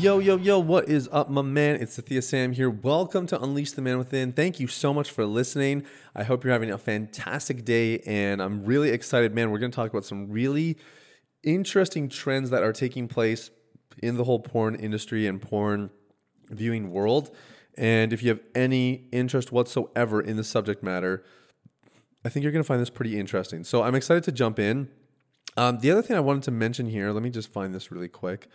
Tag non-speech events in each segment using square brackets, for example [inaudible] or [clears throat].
Yo, yo, yo, what is up, my man? It's Sathiya Sam here. Welcome to Unleash the Man Within. Thank you so much for listening. I hope you're having a fantastic day, and I'm really excited, man. We're going to talk about some really interesting trends that are taking place in the whole porn industry and porn viewing world. And if you have any interest whatsoever in the subject matter, I think you're going to find this pretty interesting. So I'm excited to jump in. Um, the other thing I wanted to mention here, let me just find this really quick.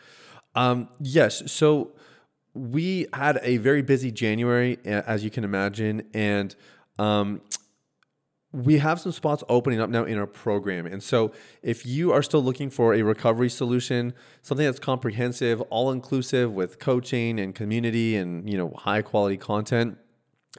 Um, yes. So we had a very busy January, as you can imagine, and um, we have some spots opening up now in our program. And so, if you are still looking for a recovery solution, something that's comprehensive, all inclusive with coaching and community and you know high quality content,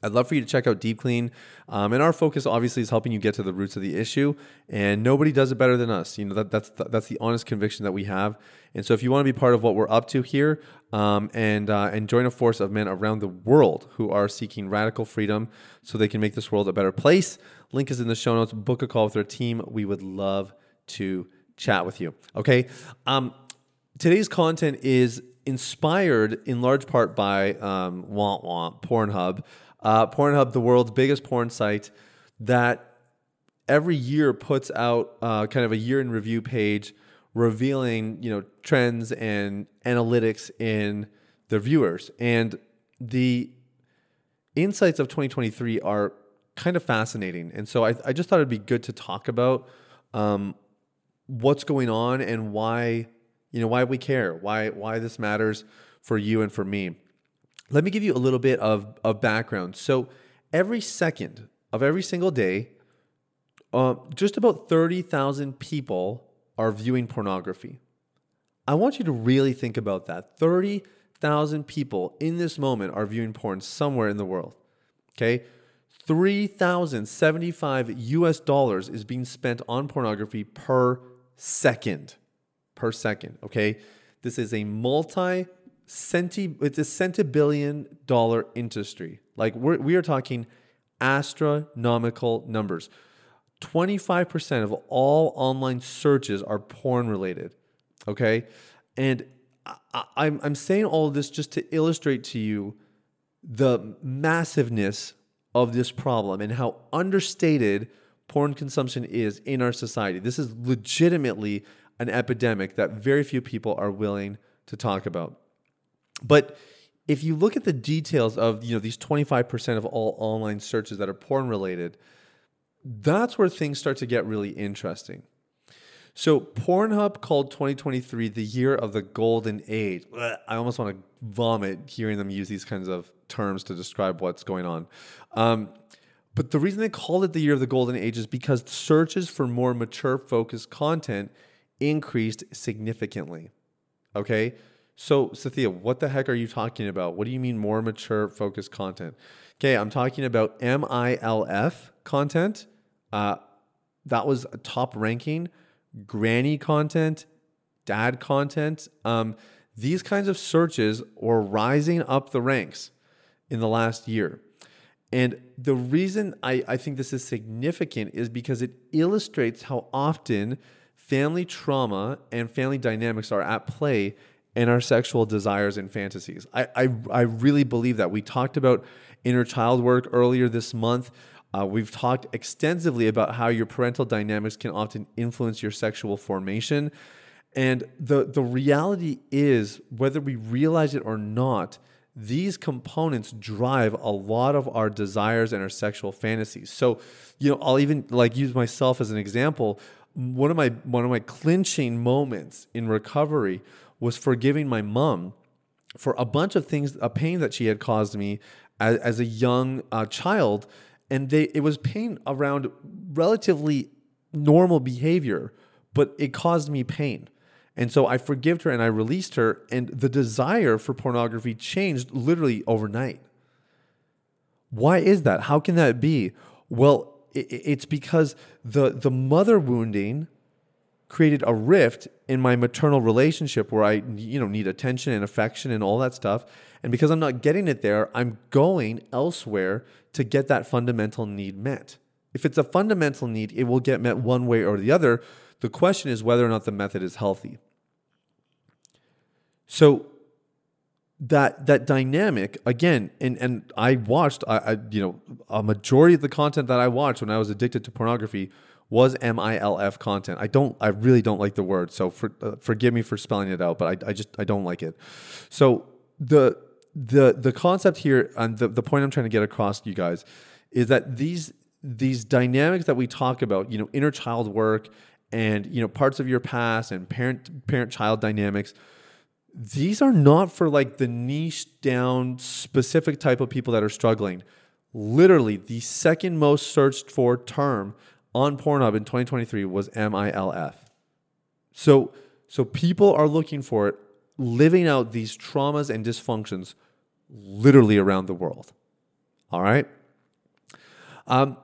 I'd love for you to check out Deep Clean. Um, and our focus obviously is helping you get to the roots of the issue. And nobody does it better than us. You know, that, that's, that's the honest conviction that we have. And so if you want to be part of what we're up to here um, and, uh, and join a force of men around the world who are seeking radical freedom so they can make this world a better place, link is in the show notes. Book a call with our team. We would love to chat with you. Okay. Um, today's content is inspired in large part by um, Womp Womp, Pornhub. Uh, Pornhub, the world's biggest porn site, that every year puts out uh, kind of a year in review page revealing you know trends and analytics in their viewers. And the insights of 2023 are kind of fascinating. And so i, I just thought it'd be good to talk about um, what's going on and why you know why we care why why this matters for you and for me let me give you a little bit of, of background. So, every second of every single day, uh, just about 30,000 people are viewing pornography. I want you to really think about that. 30,000 people in this moment are viewing porn somewhere in the world. Okay? 3,075 US dollars is being spent on pornography per second. Per second. Okay? This is a multi centi it's a centibillion dollar industry. Like we're, we are talking astronomical numbers. 25% of all online searches are porn related. Okay. And I, I'm, I'm saying all of this just to illustrate to you the massiveness of this problem and how understated porn consumption is in our society. This is legitimately an epidemic that very few people are willing to talk about. But if you look at the details of you know these 25% of all online searches that are porn related, that's where things start to get really interesting. So Pornhub called 2023 the year of the golden age. I almost want to vomit hearing them use these kinds of terms to describe what's going on. Um, but the reason they called it the year of the golden age is because searches for more mature focused content increased significantly. Okay? So, Sathiya, what the heck are you talking about? What do you mean more mature focused content? Okay, I'm talking about MILF content. Uh, that was a top ranking. Granny content, dad content. Um, these kinds of searches were rising up the ranks in the last year. And the reason I, I think this is significant is because it illustrates how often family trauma and family dynamics are at play and our sexual desires and fantasies. I, I, I really believe that. We talked about inner child work earlier this month. Uh, we've talked extensively about how your parental dynamics can often influence your sexual formation. And the, the reality is, whether we realize it or not, these components drive a lot of our desires and our sexual fantasies. So, you know, I'll even like use myself as an example. One of my one of my clinching moments in recovery was forgiving my mom for a bunch of things, a pain that she had caused me as, as a young uh, child. And they, it was pain around relatively normal behavior, but it caused me pain. And so I forgave her and I released her, and the desire for pornography changed literally overnight. Why is that? How can that be? Well, it's because the the mother wounding created a rift in my maternal relationship where I you know need attention and affection and all that stuff. And because I'm not getting it there, I'm going elsewhere to get that fundamental need met. If it's a fundamental need, it will get met one way or the other. The question is whether or not the method is healthy. So that that dynamic again, and and I watched, I, I you know, a majority of the content that I watched when I was addicted to pornography was MILF content. I don't, I really don't like the word, so for, uh, forgive me for spelling it out, but I, I just I don't like it. So the the the concept here and the, the point I'm trying to get across to you guys is that these these dynamics that we talk about, you know, inner child work and you know parts of your past and parent parent child dynamics these are not for like the niche down specific type of people that are struggling literally the second most searched for term on pornhub in 2023 was milf so so people are looking for it living out these traumas and dysfunctions literally around the world all right um,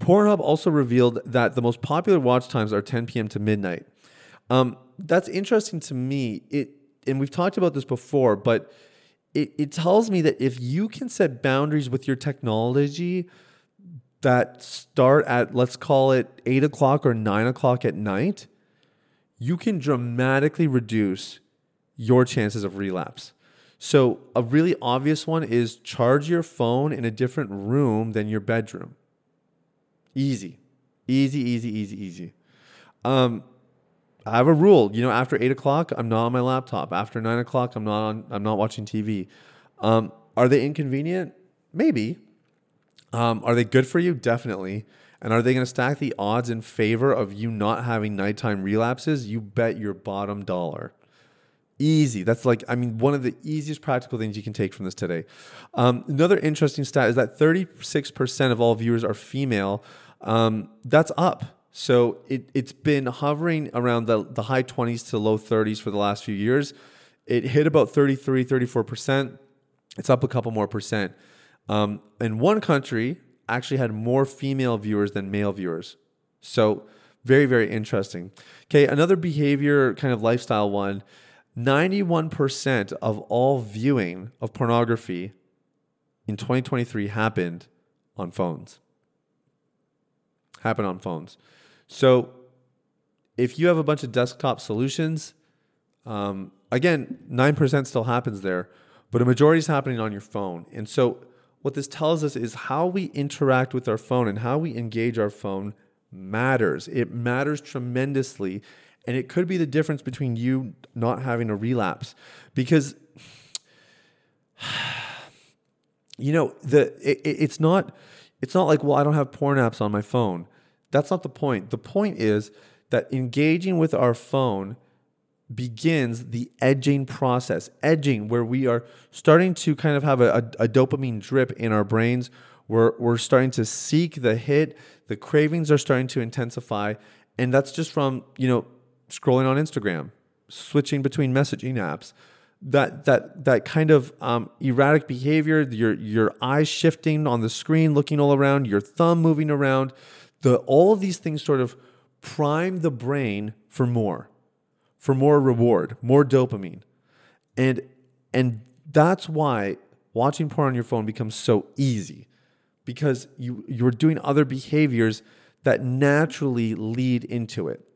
Pornhub also revealed that the most popular watch times are 10 p.m. to midnight. Um, that's interesting to me. It and we've talked about this before, but it, it tells me that if you can set boundaries with your technology that start at let's call it eight o'clock or nine o'clock at night, you can dramatically reduce your chances of relapse. So, a really obvious one is charge your phone in a different room than your bedroom. Easy, easy, easy, easy, easy. Um, I have a rule. You know, after eight o'clock, I'm not on my laptop. After nine o'clock, I'm not on. I'm not watching TV. Um, are they inconvenient? Maybe. Um, are they good for you? Definitely. And are they going to stack the odds in favor of you not having nighttime relapses? You bet your bottom dollar. Easy. That's like, I mean, one of the easiest practical things you can take from this today. Um, another interesting stat is that 36% of all viewers are female. Um, that's up. So it, it's been hovering around the, the high 20s to low 30s for the last few years. It hit about 33, 34%. It's up a couple more percent. Um, and one country actually had more female viewers than male viewers. So very, very interesting. Okay, another behavior kind of lifestyle one 91% of all viewing of pornography in 2023 happened on phones. Happened on phones. So if you have a bunch of desktop solutions, um, again, 9% still happens there, but a majority is happening on your phone. And so what this tells us is how we interact with our phone and how we engage our phone matters. It matters tremendously. And it could be the difference between you not having a relapse because [sighs] you know the it, it's not it's not like well I don't have porn apps on my phone. That's not the point. The point is that engaging with our phone begins the edging process. Edging, where we are starting to kind of have a, a, a, dopamine drip in our brains. We're, we're starting to seek the hit. The cravings are starting to intensify. And that's just from, you know, scrolling on Instagram, switching between messaging apps. That that that kind of um, erratic behavior, your your eyes shifting on the screen, looking all around, your thumb moving around, the all of these things sort of prime the brain for more, for more reward, more dopamine, and and that's why watching porn on your phone becomes so easy because you you're doing other behaviors that naturally lead into it.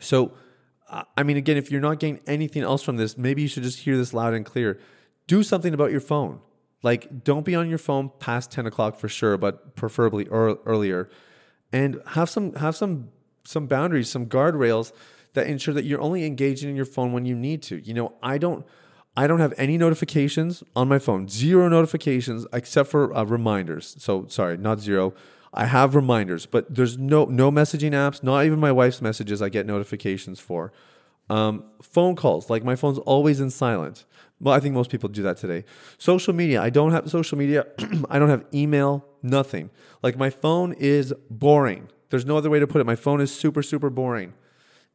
So, I mean, again, if you're not getting anything else from this, maybe you should just hear this loud and clear. Do something about your phone. Like, don't be on your phone past 10 o'clock for sure, but preferably earlier. And have some have some some boundaries, some guardrails that ensure that you're only engaging in your phone when you need to. You know, I don't I don't have any notifications on my phone. Zero notifications except for uh, reminders. So sorry, not zero. I have reminders, but there's no no messaging apps. Not even my wife's messages I get notifications for. Um, phone calls, like my phone's always in silent. Well, I think most people do that today. Social media, I don't have social media. [clears throat] I don't have email, nothing. Like my phone is boring. There's no other way to put it. My phone is super, super boring.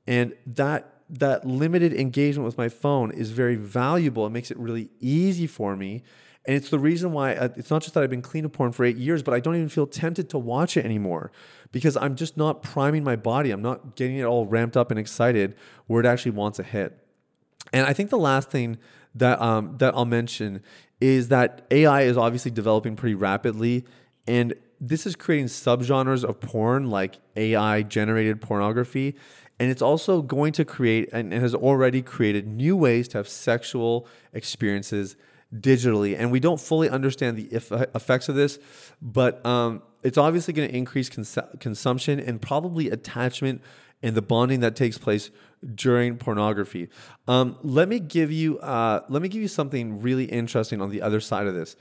And that that limited engagement with my phone is very valuable. It makes it really easy for me. And it's the reason why uh, it's not just that I've been clean of porn for eight years, but I don't even feel tempted to watch it anymore because I'm just not priming my body. I'm not getting it all ramped up and excited where it actually wants to hit. And I think the last thing that um, that I'll mention is that AI is obviously developing pretty rapidly, and this is creating subgenres of porn like AI generated pornography. And it's also going to create and has already created new ways to have sexual experiences digitally. And we don't fully understand the effects of this, but um, it's obviously going to increase cons- consumption and probably attachment and the bonding that takes place during pornography. Um, let me give you uh, let me give you something really interesting on the other side of this.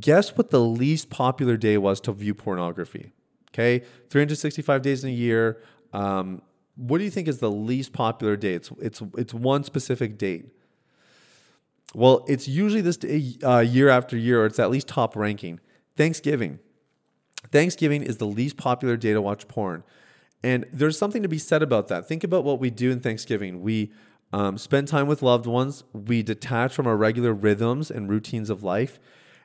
Guess what the least popular day was to view pornography? Okay, 365 days in a year. Um, what do you think is the least popular day? It's it's it's one specific date. Well, it's usually this day, uh, year after year, or it's at least top ranking. Thanksgiving. Thanksgiving is the least popular day to watch porn. And there's something to be said about that. Think about what we do in Thanksgiving. We um, spend time with loved ones, we detach from our regular rhythms and routines of life,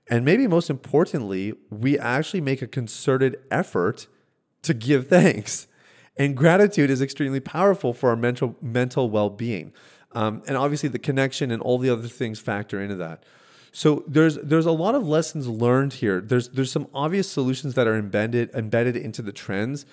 and maybe most importantly, we actually make a concerted effort to give thanks. And gratitude is extremely powerful for our mental mental well-being. Um, and obviously the connection and all the other things factor into that. So there's there's a lot of lessons learned here. There's there's some obvious solutions that are embedded embedded into the trends.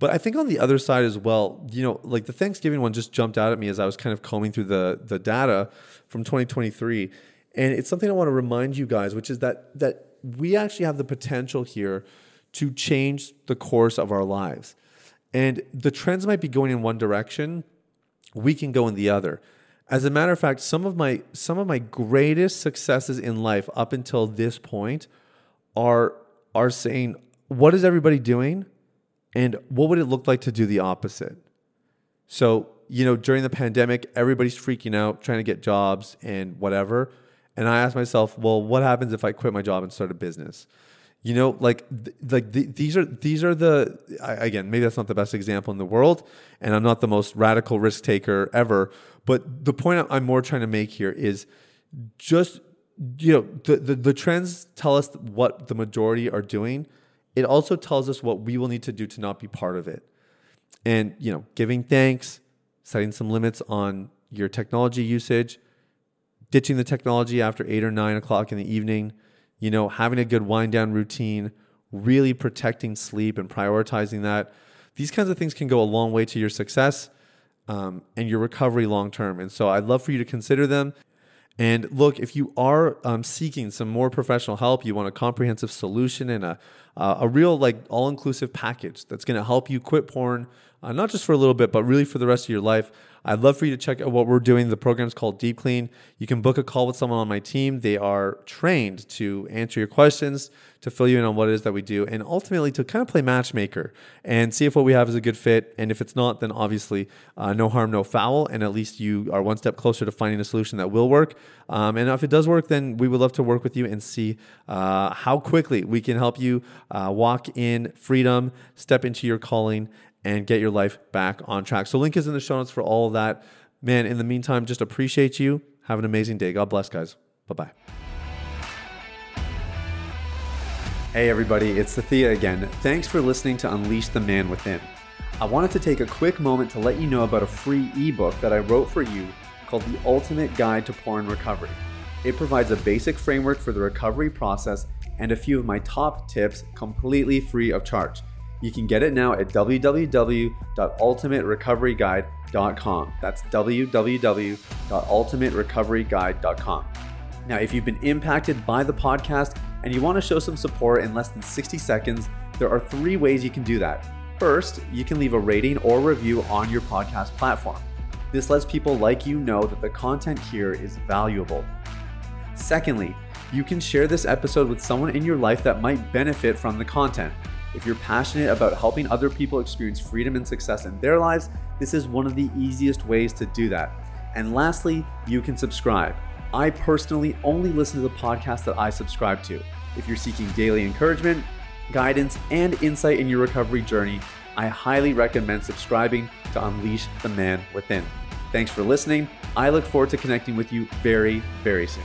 But I think on the other side as well, you know, like the Thanksgiving one just jumped out at me as I was kind of combing through the the data from 2023. And it's something I want to remind you guys, which is that that we actually have the potential here to change the course of our lives. And the trends might be going in one direction, we can go in the other. As a matter of fact, some of my some of my greatest successes in life up until this point are are saying, what is everybody doing? And what would it look like to do the opposite? So, you know, during the pandemic, everybody's freaking out, trying to get jobs and whatever. And I asked myself, well, what happens if I quit my job and start a business? You know, like th- like th- these are these are the I, again maybe that's not the best example in the world, and I'm not the most radical risk taker ever. But the point I'm more trying to make here is just you know the, the the trends tell us what the majority are doing. It also tells us what we will need to do to not be part of it, and you know giving thanks, setting some limits on your technology usage, ditching the technology after eight or nine o'clock in the evening you know, having a good wind down routine, really protecting sleep and prioritizing that. These kinds of things can go a long way to your success um, and your recovery long term. And so I'd love for you to consider them. And look, if you are um, seeking some more professional help, you want a comprehensive solution and a, uh, a real, like, all inclusive package that's going to help you quit porn, uh, not just for a little bit, but really for the rest of your life. I'd love for you to check out what we're doing. The program's called Deep Clean. You can book a call with someone on my team. They are trained to answer your questions, to fill you in on what it is that we do, and ultimately to kind of play matchmaker and see if what we have is a good fit. And if it's not, then obviously uh, no harm, no foul. And at least you are one step closer to finding a solution that will work. Um, and if it does work, then we would love to work with you and see uh, how quickly we can help you uh, walk in freedom, step into your calling, and get your life back on track. So, link is in the show notes for all of that. Man, in the meantime, just appreciate you. Have an amazing day. God bless, guys. Bye bye. Hey, everybody, it's Thea again. Thanks for listening to Unleash the Man Within. I wanted to take a quick moment to let you know about a free ebook that I wrote for you called The Ultimate Guide to Porn Recovery. It provides a basic framework for the recovery process and a few of my top tips completely free of charge. You can get it now at www.ultimaterecoveryguide.com. That's www.ultimaterecoveryguide.com. Now, if you've been impacted by the podcast and you want to show some support in less than 60 seconds, there are three ways you can do that. First, you can leave a rating or review on your podcast platform. This lets people like you know that the content here is valuable. Secondly, you can share this episode with someone in your life that might benefit from the content. If you're passionate about helping other people experience freedom and success in their lives, this is one of the easiest ways to do that. And lastly, you can subscribe. I personally only listen to the podcast that I subscribe to. If you're seeking daily encouragement, guidance, and insight in your recovery journey, I highly recommend subscribing to Unleash the Man Within. Thanks for listening. I look forward to connecting with you very, very soon.